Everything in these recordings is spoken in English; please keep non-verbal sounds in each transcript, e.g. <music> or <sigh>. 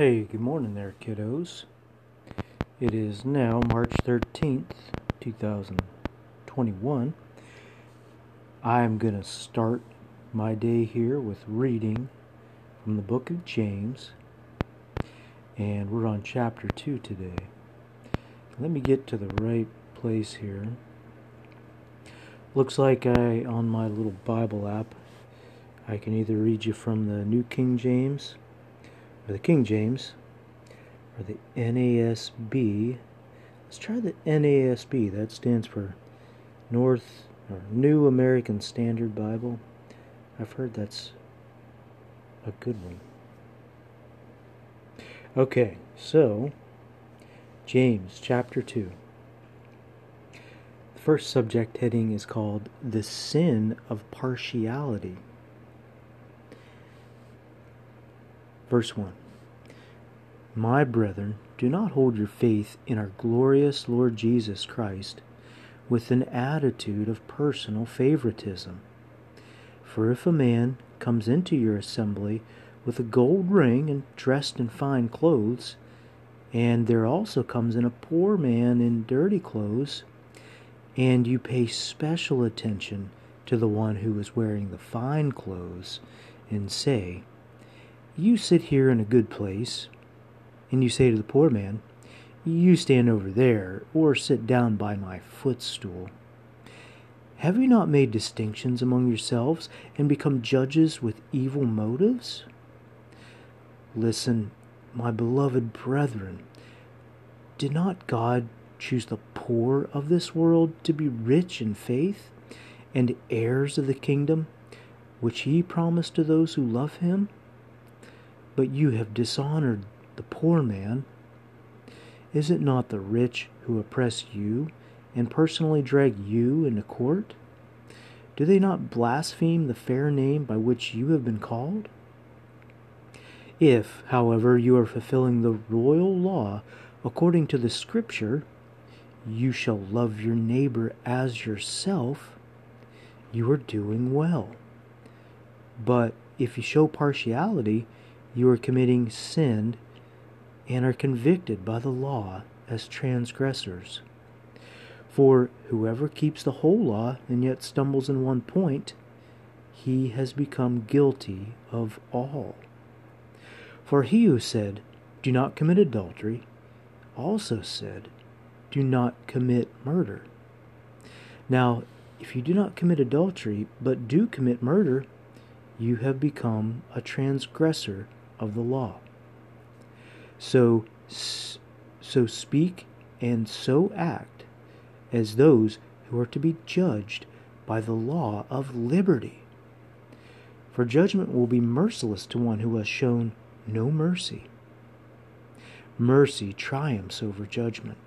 Hey, good morning there, kiddos. It is now March 13th, 2021. I'm going to start my day here with reading from the book of James, and we're on chapter 2 today. Let me get to the right place here. Looks like I, on my little Bible app, I can either read you from the New King James or the King James, or the NASB. Let's try the NASB. That stands for North or New American Standard Bible. I've heard that's a good one. Okay, so James chapter 2. The first subject heading is called The Sin of Partiality. Verse 1 My brethren, do not hold your faith in our glorious Lord Jesus Christ with an attitude of personal favoritism. For if a man comes into your assembly with a gold ring and dressed in fine clothes, and there also comes in a poor man in dirty clothes, and you pay special attention to the one who is wearing the fine clothes, and say, you sit here in a good place, and you say to the poor man, You stand over there, or sit down by my footstool. Have you not made distinctions among yourselves and become judges with evil motives? Listen, my beloved brethren, did not God choose the poor of this world to be rich in faith and heirs of the kingdom which he promised to those who love him? but you have dishonored the poor man. Is it not the rich who oppress you and personally drag you into court? Do they not blaspheme the fair name by which you have been called? If, however, you are fulfilling the royal law according to the Scripture, you shall love your neighbor as yourself, you are doing well. But if you show partiality, you are committing sin and are convicted by the law as transgressors. For whoever keeps the whole law and yet stumbles in one point, he has become guilty of all. For he who said, Do not commit adultery, also said, Do not commit murder. Now, if you do not commit adultery, but do commit murder, you have become a transgressor of the law. So, so speak and so act as those who are to be judged by the law of liberty. For judgment will be merciless to one who has shown no mercy. Mercy triumphs over judgment.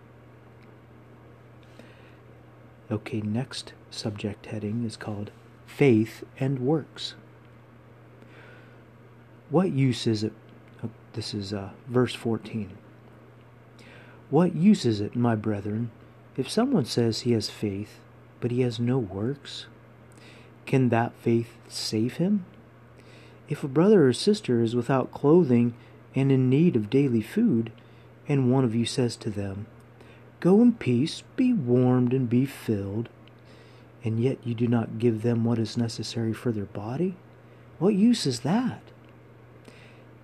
Okay, next subject heading is called Faith and Works. What use is it? This is uh, verse 14. What use is it, my brethren, if someone says he has faith, but he has no works? Can that faith save him? If a brother or sister is without clothing and in need of daily food, and one of you says to them, Go in peace, be warmed and be filled, and yet you do not give them what is necessary for their body, what use is that?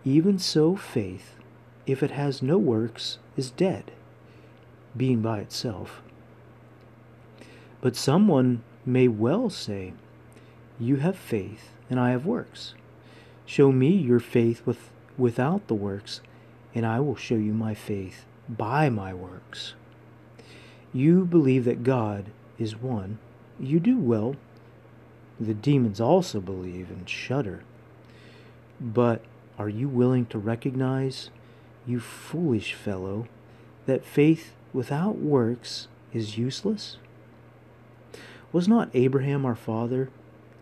Even so, faith, if it has no works, is dead, being by itself. But someone may well say, You have faith, and I have works. Show me your faith with, without the works, and I will show you my faith by my works. You believe that God is one. You do well. The demons also believe and shudder. But are you willing to recognize, you foolish fellow, that faith without works is useless? Was not Abraham our father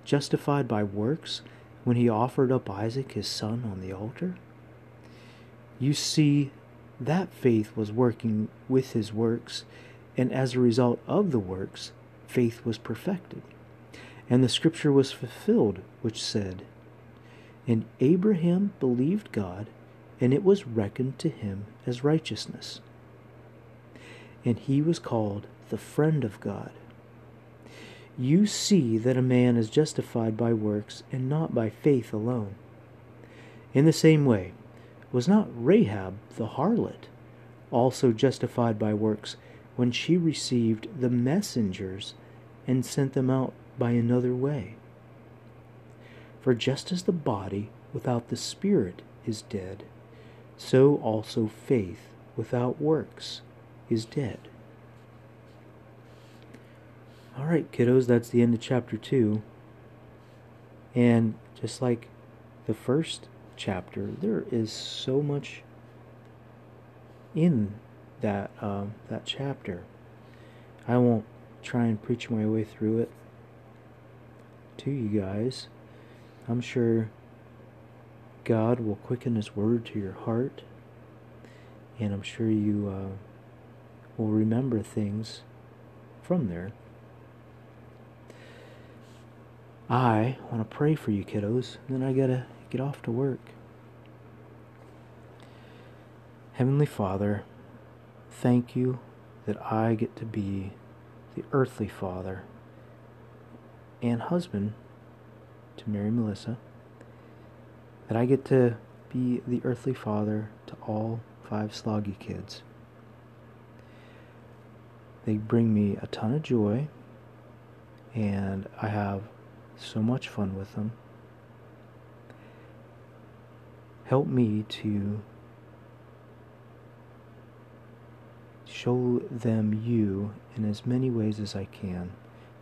justified by works when he offered up Isaac his son on the altar? You see, that faith was working with his works, and as a result of the works, faith was perfected. And the scripture was fulfilled, which said, and Abraham believed God, and it was reckoned to him as righteousness. And he was called the friend of God. You see that a man is justified by works and not by faith alone. In the same way, was not Rahab the harlot also justified by works when she received the messengers and sent them out by another way? For just as the body without the spirit is dead, so also faith without works is dead. All right, kiddos, that's the end of chapter 2. And just like the first chapter, there is so much in that uh, that chapter. I won't try and preach my way through it to you guys. I'm sure God will quicken His word to your heart, and I'm sure you uh, will remember things from there. I want to pray for you, kiddos, then I gotta get off to work. Heavenly Father, thank you that I get to be the earthly father and husband to Mary Melissa, that I get to be the earthly father to all five sloggy kids. They bring me a ton of joy, and I have so much fun with them. Help me to show them you in as many ways as I can.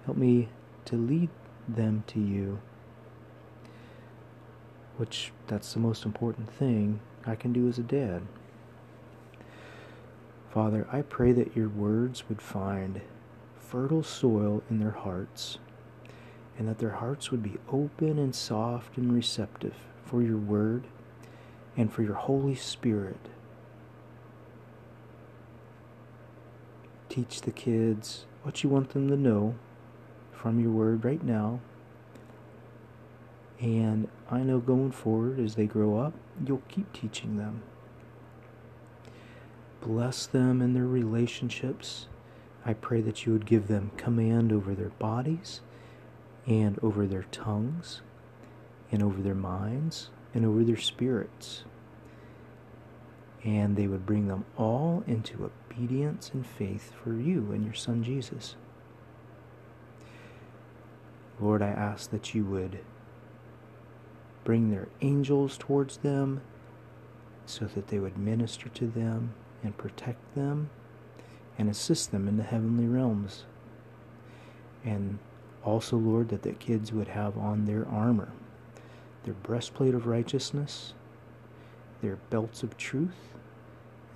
Help me to lead them to you, which that's the most important thing I can do as a dad. Father, I pray that your words would find fertile soil in their hearts and that their hearts would be open and soft and receptive for your word and for your Holy Spirit. Teach the kids what you want them to know from your word right now. And I know going forward as they grow up, you'll keep teaching them. Bless them in their relationships. I pray that you would give them command over their bodies and over their tongues, and over their minds, and over their spirits. And they would bring them all into obedience and faith for you and your Son Jesus. Lord, I ask that you would bring their angels towards them so that they would minister to them and protect them and assist them in the heavenly realms. And also, Lord, that the kids would have on their armor, their breastplate of righteousness, their belts of truth,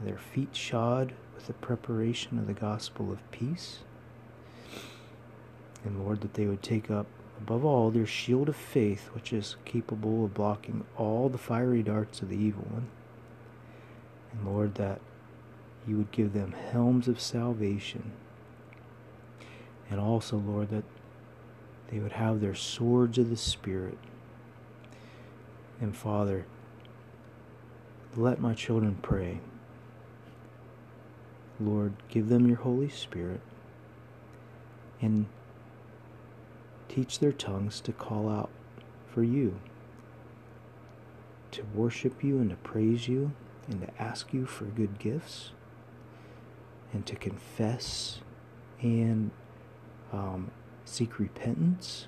their feet shod with the preparation of the gospel of peace. And Lord, that they would take up, above all, their shield of faith, which is capable of blocking all the fiery darts of the evil one. And Lord, that you would give them helms of salvation. And also, Lord, that they would have their swords of the Spirit. And Father, let my children pray. Lord, give them your Holy Spirit and teach their tongues to call out for you, to worship you and to praise you and to ask you for good gifts and to confess and um, seek repentance.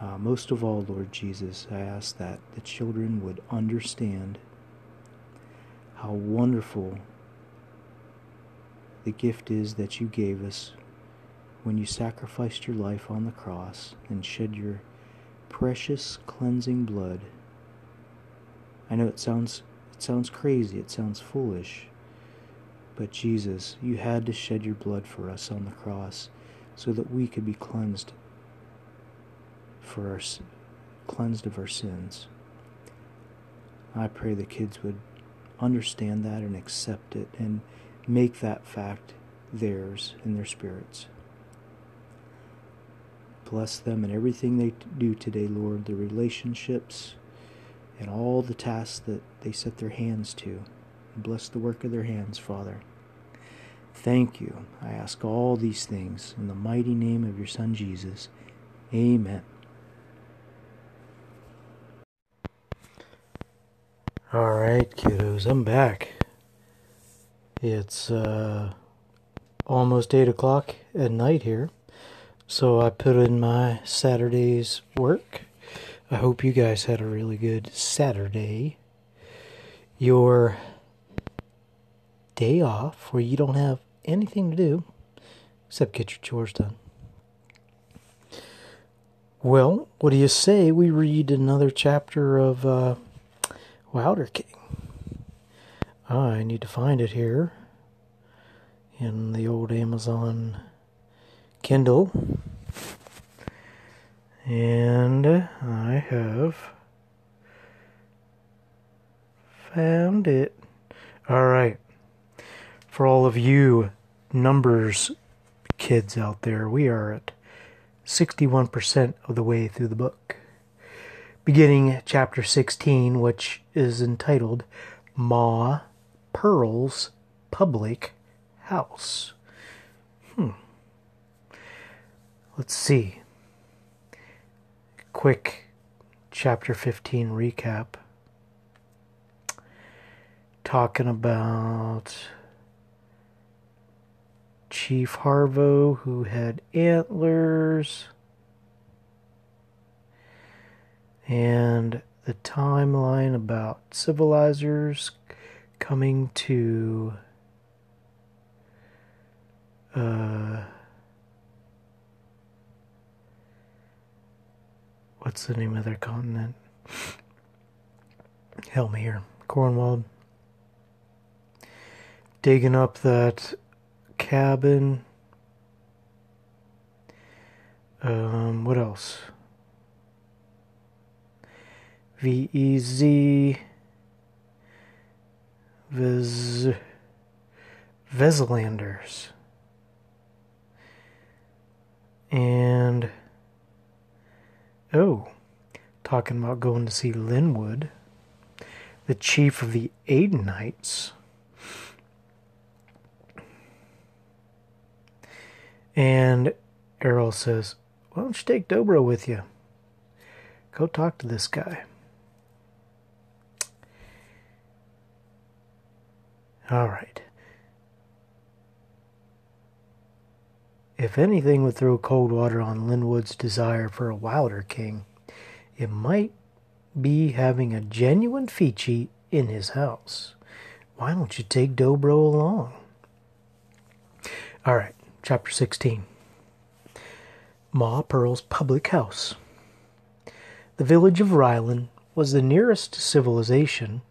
Uh, most of all, Lord Jesus, I ask that the children would understand how wonderful the gift is that you gave us when you sacrificed your life on the cross and shed your precious cleansing blood. I know it sounds it sounds crazy, it sounds foolish, but Jesus, you had to shed your blood for us on the cross so that we could be cleansed for our cleansed of our sins. I pray the kids would understand that and accept it and make that fact theirs in their spirits. Bless them in everything they do today, Lord, the relationships and all the tasks that they set their hands to. Bless the work of their hands, Father. Thank you. I ask all these things in the mighty name of your Son Jesus. Amen. All right, kiddos, I'm back. It's uh, almost 8 o'clock at night here, so I put in my Saturday's work. I hope you guys had a really good Saturday. Your day off where you don't have anything to do except get your chores done. Well, what do you say we read another chapter of uh, Wilder King? I need to find it here in the old Amazon Kindle. And I have found it. All right for all of you numbers kids out there, we are at 61% of the way through the book. Beginning chapter 16, which is entitled Ma Pearl's Public House. Hmm. Let's see. Quick chapter 15 recap. Talking about Chief Harvo, who had antlers, and the timeline about civilizers coming to uh, what's the name of their continent? Help me here. Corenwald. Digging up that cabin. Um, what else? VEZ. Vez. Veselanders. And. Oh, talking about going to see Linwood, the chief of the Aidenites. And Errol says, Why don't you take Dobro with you? Go talk to this guy. All right. If anything would throw cold water on Linwood's desire for a wilder king, it might be having a genuine Feechie in his house. Why don't you take Dobro along? All right chapter 16. Ma Pearl's public house. The village of Ryland was the nearest to civilization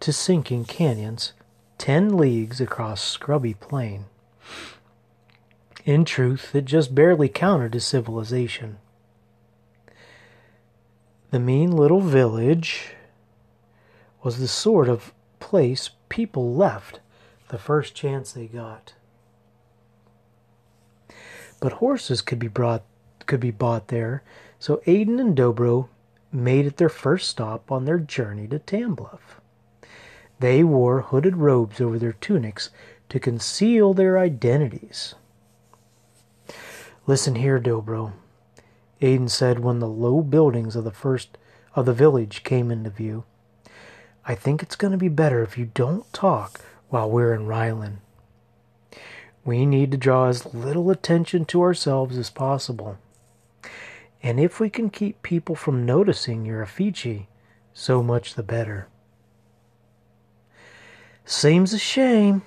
to sinking canyons, ten leagues across scrubby plain. In truth, it just barely counted as civilization. The mean little village was the sort of place people left the first chance they got but horses could be brought could be bought there. So Aiden and Dobro made it their first stop on their journey to Tambluff. They wore hooded robes over their tunics to conceal their identities. Listen here, Dobro, Aiden said when the low buildings of the first of the village came into view. I think it's going to be better if you don't talk while we're in Ryland. We need to draw as little attention to ourselves as possible. And if we can keep people from noticing you're a Feechie, so much the better. Seems a shame,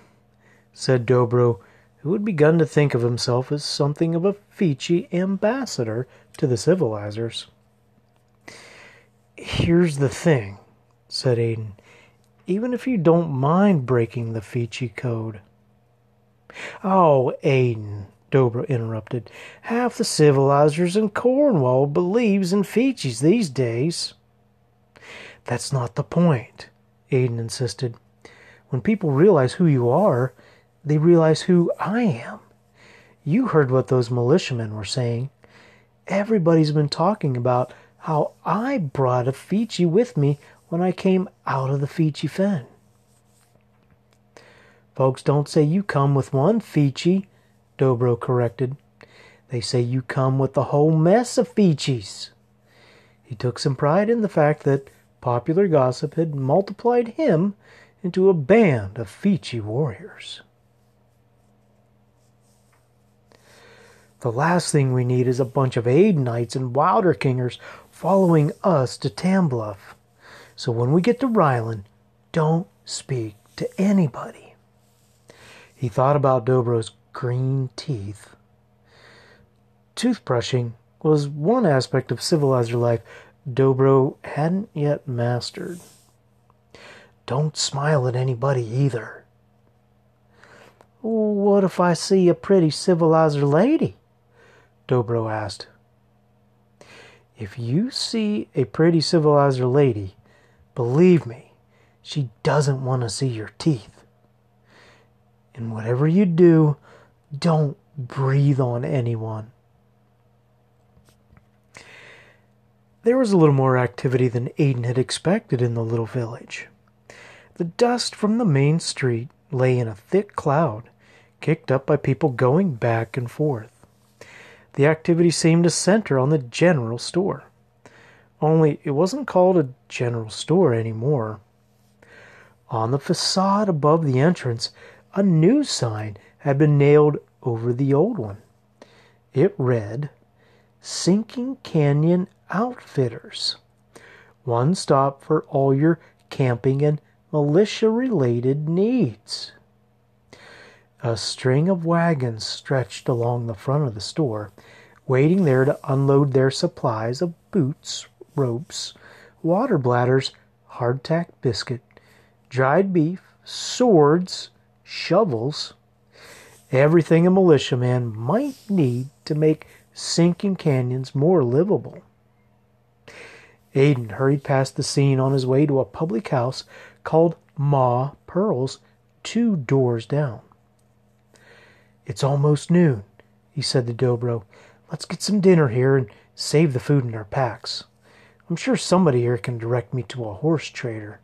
said Dobro, who had begun to think of himself as something of a Feechie ambassador to the civilizers. Here's the thing, said Aiden. Even if you don't mind breaking the Feechie code, Oh, Aiden, Dobro interrupted. Half the civilizers in Corenwald believes in Feechies these days. That's not the point, Aiden insisted. When people realize who you are, they realize who I am. You heard what those militiamen were saying. Everybody's been talking about how I brought a Feechie with me when I came out of the Feechie Fen. Folks don't say you come with one Feechie, Dobro corrected. They say you come with the whole mess of Feechies. He took some pride in the fact that popular gossip had multiplied him into a band of Feechie warriors. The last thing we need is a bunch of Aidenites and Wilder Kingers following us to Tambluff. So when we get to Ryland, don't speak to anybody. He thought about Dobro's green teeth. Toothbrushing was one aspect of civilizer life Dobro hadn't yet mastered. Don't smile at anybody either. What if I see a pretty civilizer lady? Dobro asked. If you see a pretty civilizer lady, believe me, she doesn't want to see your teeth. And whatever you do, don't breathe on anyone. There was a little more activity than Aiden had expected in the little village. The dust from the main street lay in a thick cloud, kicked up by people going back and forth the activity seemed to center on the general store. Only it wasn't called a general store anymore. On the facade above the entrance, a new sign had been nailed over the old one. It read, Sinking Canyon Outfitters. One stop for all your camping and militia related needs. A string of wagons stretched along the front of the store, waiting there to unload their supplies of boots, ropes, water bladders, hardtack biscuit, dried beef, swords, shovels, everything a militiaman might need to make sinking canyons more livable. Aiden hurried past the scene on his way to a public house called Ma Pearl's two doors down. It's almost noon, he said to Dobro. Let's get some dinner here and save the food in our packs. I'm sure somebody here can direct me to a horse trader.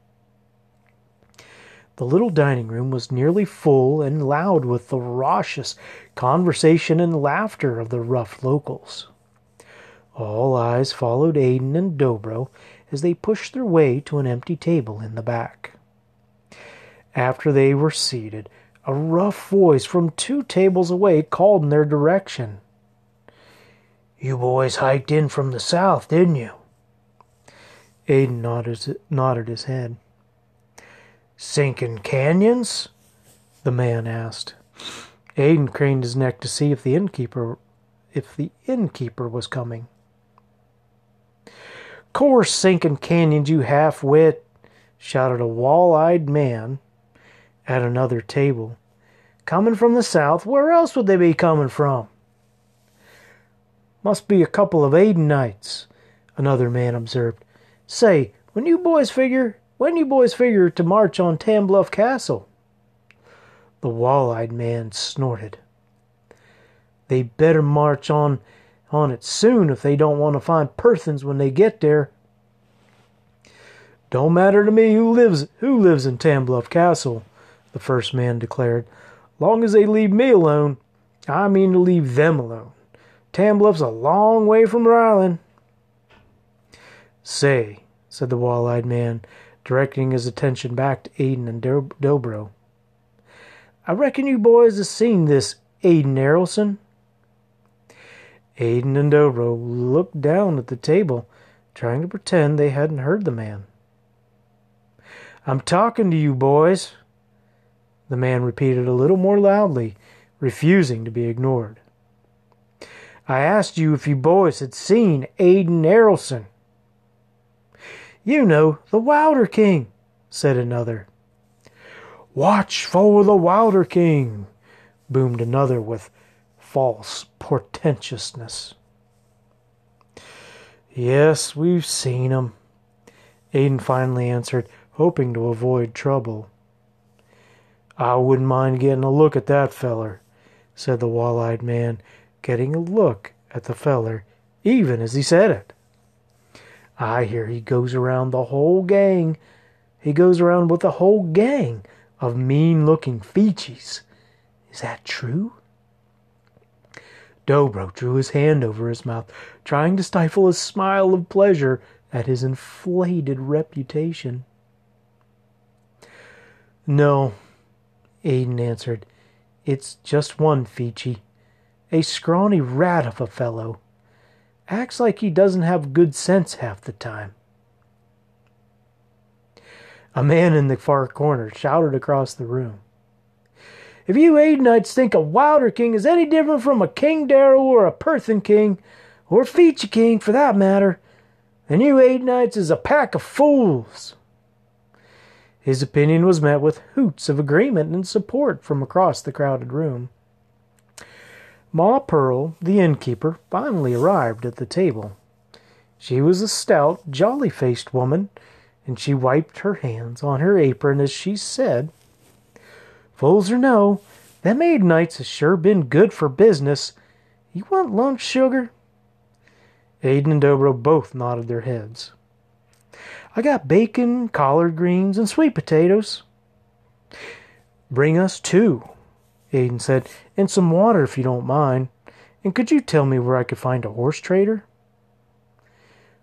The little dining room was nearly full and loud with the raucous conversation and laughter of the rough locals. All eyes followed Aiden and Dobro as they pushed their way to an empty table in the back. After they were seated, a rough voice from two tables away called in their direction. You boys hiked in from the south, didn't you? Aiden nodded, nodded his head. Sinking canyons? The man asked. Aiden craned his neck to see if the innkeeper if the innkeeper was coming. Course sinking canyons, you half wit, shouted a wall eyed man at another table. Coming from the south, where else would they be coming from? Must be a couple of Aidenites, another man observed. Say, when you boys figure when you boys figure to march on Tambluff Castle? The wall-eyed man snorted. They better march on on it soon if they don't want to find Perthens when they get there. Don't matter to me who lives who lives in Tambluff Castle, the first man declared. Long as they leave me alone, I mean to leave them alone. Tambluff's a long way from Ryland. Say, said the wall eyed man, directing his attention back to Aiden and Dobro. I reckon you boys have seen this Aiden Errolson. Aiden and Dobro looked down at the table, trying to pretend they hadn't heard the man. I'm talking to you, boys, the man repeated a little more loudly, refusing to be ignored. I asked you if you boys had seen Aiden Errolson. You know, the Wilder King, said another. Watch for the Wilder King, boomed another with false portentousness. Yes, we've seen him, Aiden finally answered, hoping to avoid trouble. I wouldn't mind getting a look at that feller, said the wall eyed man, getting a look at the feller even as he said it. I hear he goes around the whole gang. He goes around with a whole gang of mean looking Feechies. Is that true? Dobro drew his hand over his mouth, trying to stifle a smile of pleasure at his inflated reputation. No, Aiden answered. It's just one Feechee. A scrawny rat of a fellow. Acts like he doesn't have good sense half the time. A man in the far corner shouted across the room. If you Aidenites think a Wilder King is any different from a King Darrow or a Perthen King, or Feechee King for that matter, then you Aidenites is a pack of fools. His opinion was met with hoots of agreement and support from across the crowded room. Ma Pearl, the innkeeper, finally arrived at the table. She was a stout, jolly faced woman, and she wiped her hands on her apron as she said, Fools or no, them nights has sure been good for business. You want lunch, sugar? Aiden and Dobro both nodded their heads. I got bacon, collard greens, and sweet potatoes. Bring us two, Aiden said, and some water if you don't mind. And could you tell me where I could find a horse trader?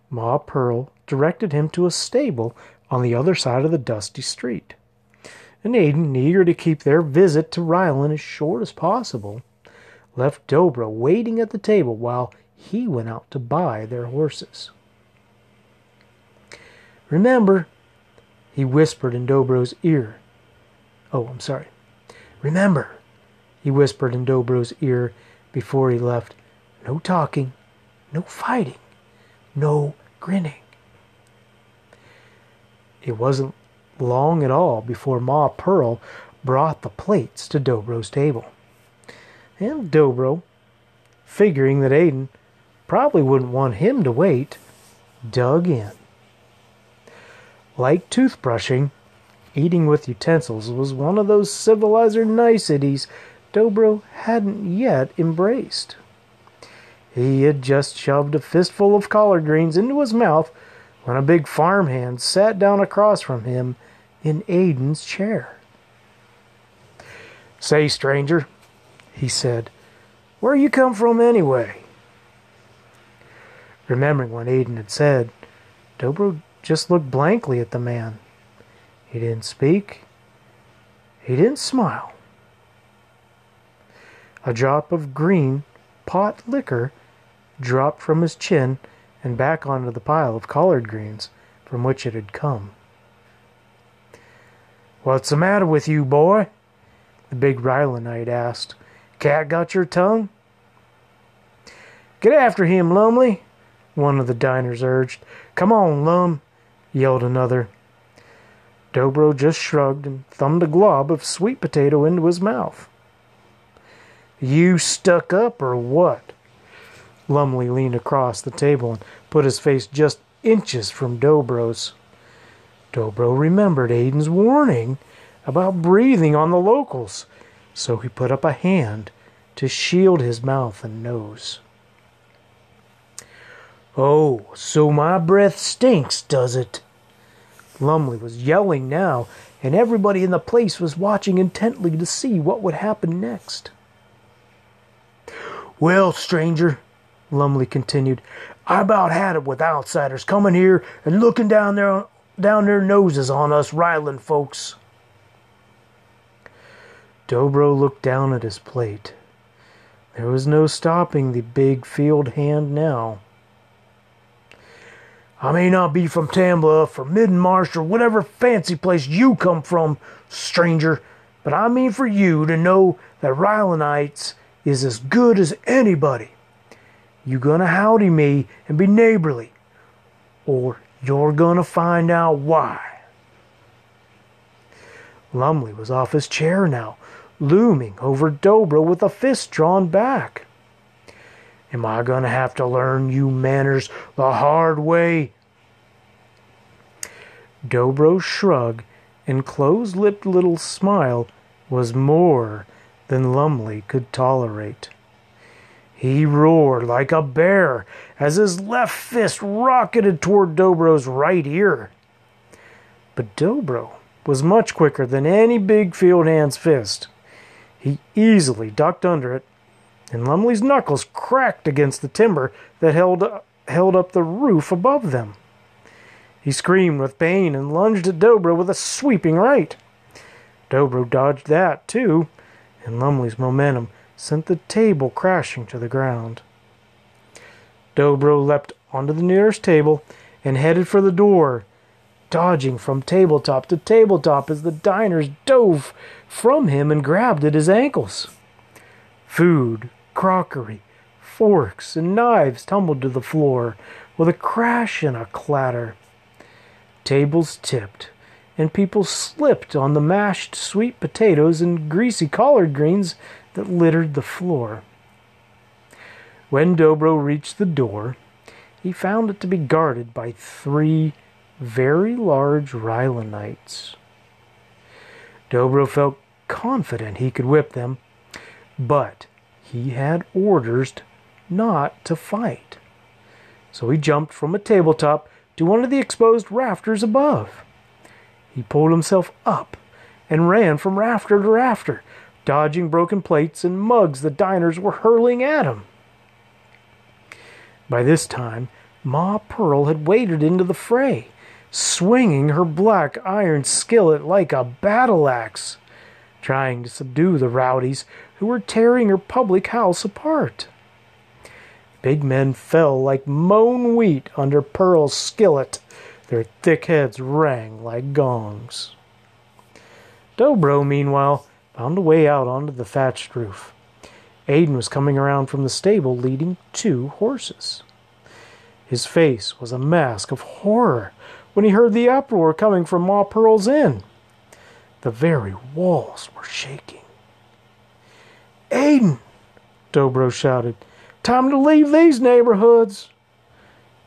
Ma Pearl directed him to a stable on the other side of the dusty street. And Aiden, eager to keep their visit to Ryland as short as possible, left Dobro waiting at the table while he went out to buy their horses. Remember, he whispered in Dobro's ear. Oh, I'm sorry. Remember, he whispered in Dobro's ear before he left. No talking, no fighting, no grinning. It wasn't long at all before Ma Pearl brought the plates to Dobro's table. And Dobro, figuring that Aiden probably wouldn't want him to wait, dug in. Like toothbrushing, eating with utensils was one of those civilizer niceties Dobro hadn't yet embraced. He had just shoved a fistful of collard greens into his mouth when a big farmhand sat down across from him in Aiden's chair. Say, stranger, he said, where you come from anyway? Remembering what Aiden had said, Dobro just looked blankly at the man. He didn't speak. He didn't smile. A drop of green pot liquor dropped from his chin and back onto the pile of collard greens from which it had come. What's the matter with you, boy? The big Rylandite asked. Cat got your tongue? Get after him, Lumley, one of the diners urged. Come on, Lum yelled another. Dobro just shrugged and thumbed a glob of sweet potato into his mouth. You stuck up or what? Lumley leaned across the table and put his face just inches from Dobro's. Dobro remembered Aiden's warning about breathing on the locals, so he put up a hand to shield his mouth and nose. Oh, so my breath stinks, does it? Lumley was yelling now, and everybody in the place was watching intently to see what would happen next. Well, stranger, Lumley continued, I about had it with outsiders coming here and looking down their down their noses on us Ryland folks. Dobro looked down at his plate. There was no stopping the big field hand now. I may not be from Tambla or Middenmarsh or whatever fancy place you come from, stranger, but I mean for you to know that Rylandites is as good as anybody. You gonna howdy me and be neighborly, or you're gonna find out why. Lumley was off his chair now, looming over Dobro with a fist drawn back. Am I going to have to learn you manners the hard way? Dobro's shrug and close lipped little smile was more than Lumley could tolerate. He roared like a bear as his left fist rocketed toward Dobro's right ear. But Dobro was much quicker than any big field hand's fist. He easily ducked under it, and Lumley's knuckles cracked against the timber that held, held up the roof above them. He screamed with pain and lunged at Dobro with a sweeping right. Dobro dodged that, too, and Lumley's momentum sent the table crashing to the ground. Dobro leapt onto the nearest table and headed for the door, dodging from tabletop to tabletop as the diners dove from him and grabbed at his ankles. Food, crockery, forks, and knives tumbled to the floor with a crash and a clatter. Tables tipped, and people slipped on the mashed sweet potatoes and greasy collard greens that littered the floor. When Dobro reached the door, he found it to be guarded by three very large Rylanites. Dobro felt confident he could whip them, but he had orders not to fight. So he jumped from a tabletop to one of the exposed rafters above. He pulled himself up and ran from rafter to rafter, dodging broken plates and mugs the diners were hurling at him. By this time, Ma Pearl had waded into the fray, swinging her black iron skillet like a battle axe, trying to subdue the rowdies who were tearing her public house apart. Big men fell like mown wheat under Pearl's skillet. Their thick heads rang like gongs. Dobro, meanwhile, found a way out onto the thatched roof. Aiden was coming around from the stable leading two horses. His face was a mask of horror when he heard the uproar coming from Ma Pearl's inn. The very walls were shaking. Aiden! Dobro shouted. Time to leave these neighborhoods.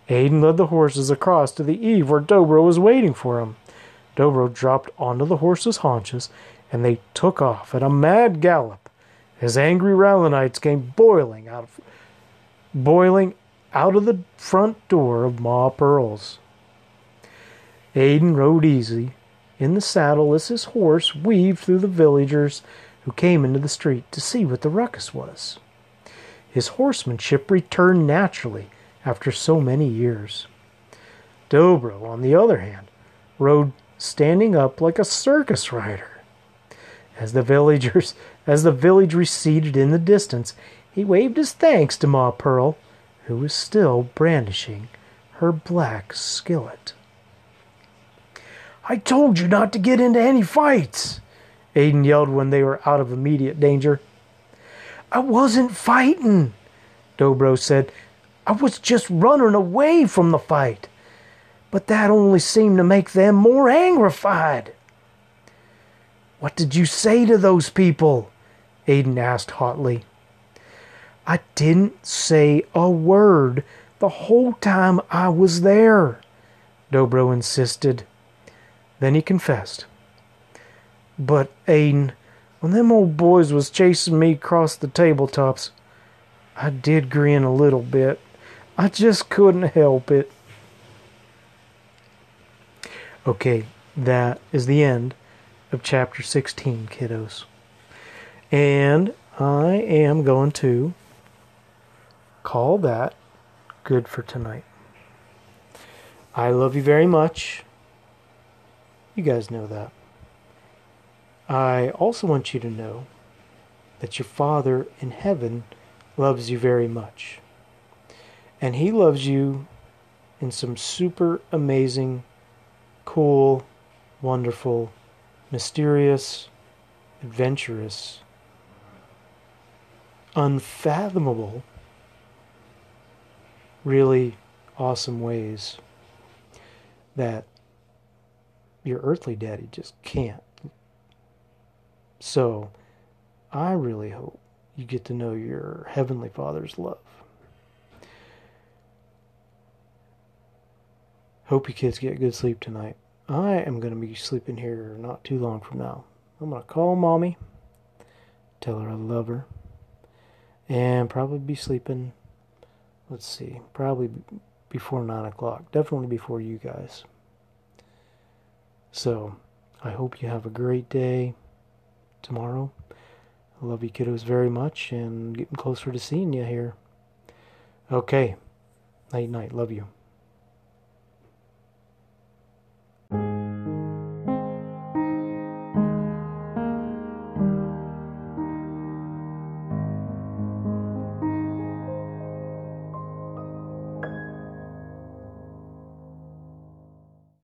Aiden led the horses across to the eave where Dobro was waiting for him. Dobro dropped onto the horses' haunches, and they took off at a mad gallop as angry Rylanites came boiling out of boiling out of the front door of Ma Pearl's. Aiden rode easy in the saddle as his horse weaved through the villagers who came into the street to see what the ruckus was. His horsemanship returned naturally after so many years. Dobro, on the other hand, rode standing up like a circus rider. As the villagers <laughs> as the village receded in the distance, he waved his thanks to Ma Pearl, who was still brandishing her black skillet. I told you not to get into any fights, Aiden yelled when they were out of immediate danger. I wasn't fighting, Dobro said. I was just running away from the fight. But that only seemed to make them more angrified. What did you say to those people? Aiden asked hotly. I didn't say a word the whole time I was there, Dobro insisted. Then he confessed. But, Aiden, when them old boys was chasing me across the tabletops, I did grin a little bit. I just couldn't help it. Okay, that is the end of chapter 16, kiddos. And I am going to call that good for tonight. I love you very much. You guys know that. I also want you to know that your Father in heaven loves you very much. And He loves you in some super amazing, cool, wonderful, mysterious, adventurous, unfathomable, really awesome ways that your earthly daddy just can't. So, I really hope you get to know your Heavenly Father's love. Hope you kids get good sleep tonight. I am going to be sleeping here not too long from now. I'm going to call mommy, tell her I love her, and probably be sleeping. Let's see, probably before nine o'clock. Definitely before you guys. So, I hope you have a great day tomorrow. I love you kiddos very much and getting closer to seeing you here. Okay. Night night. Love you.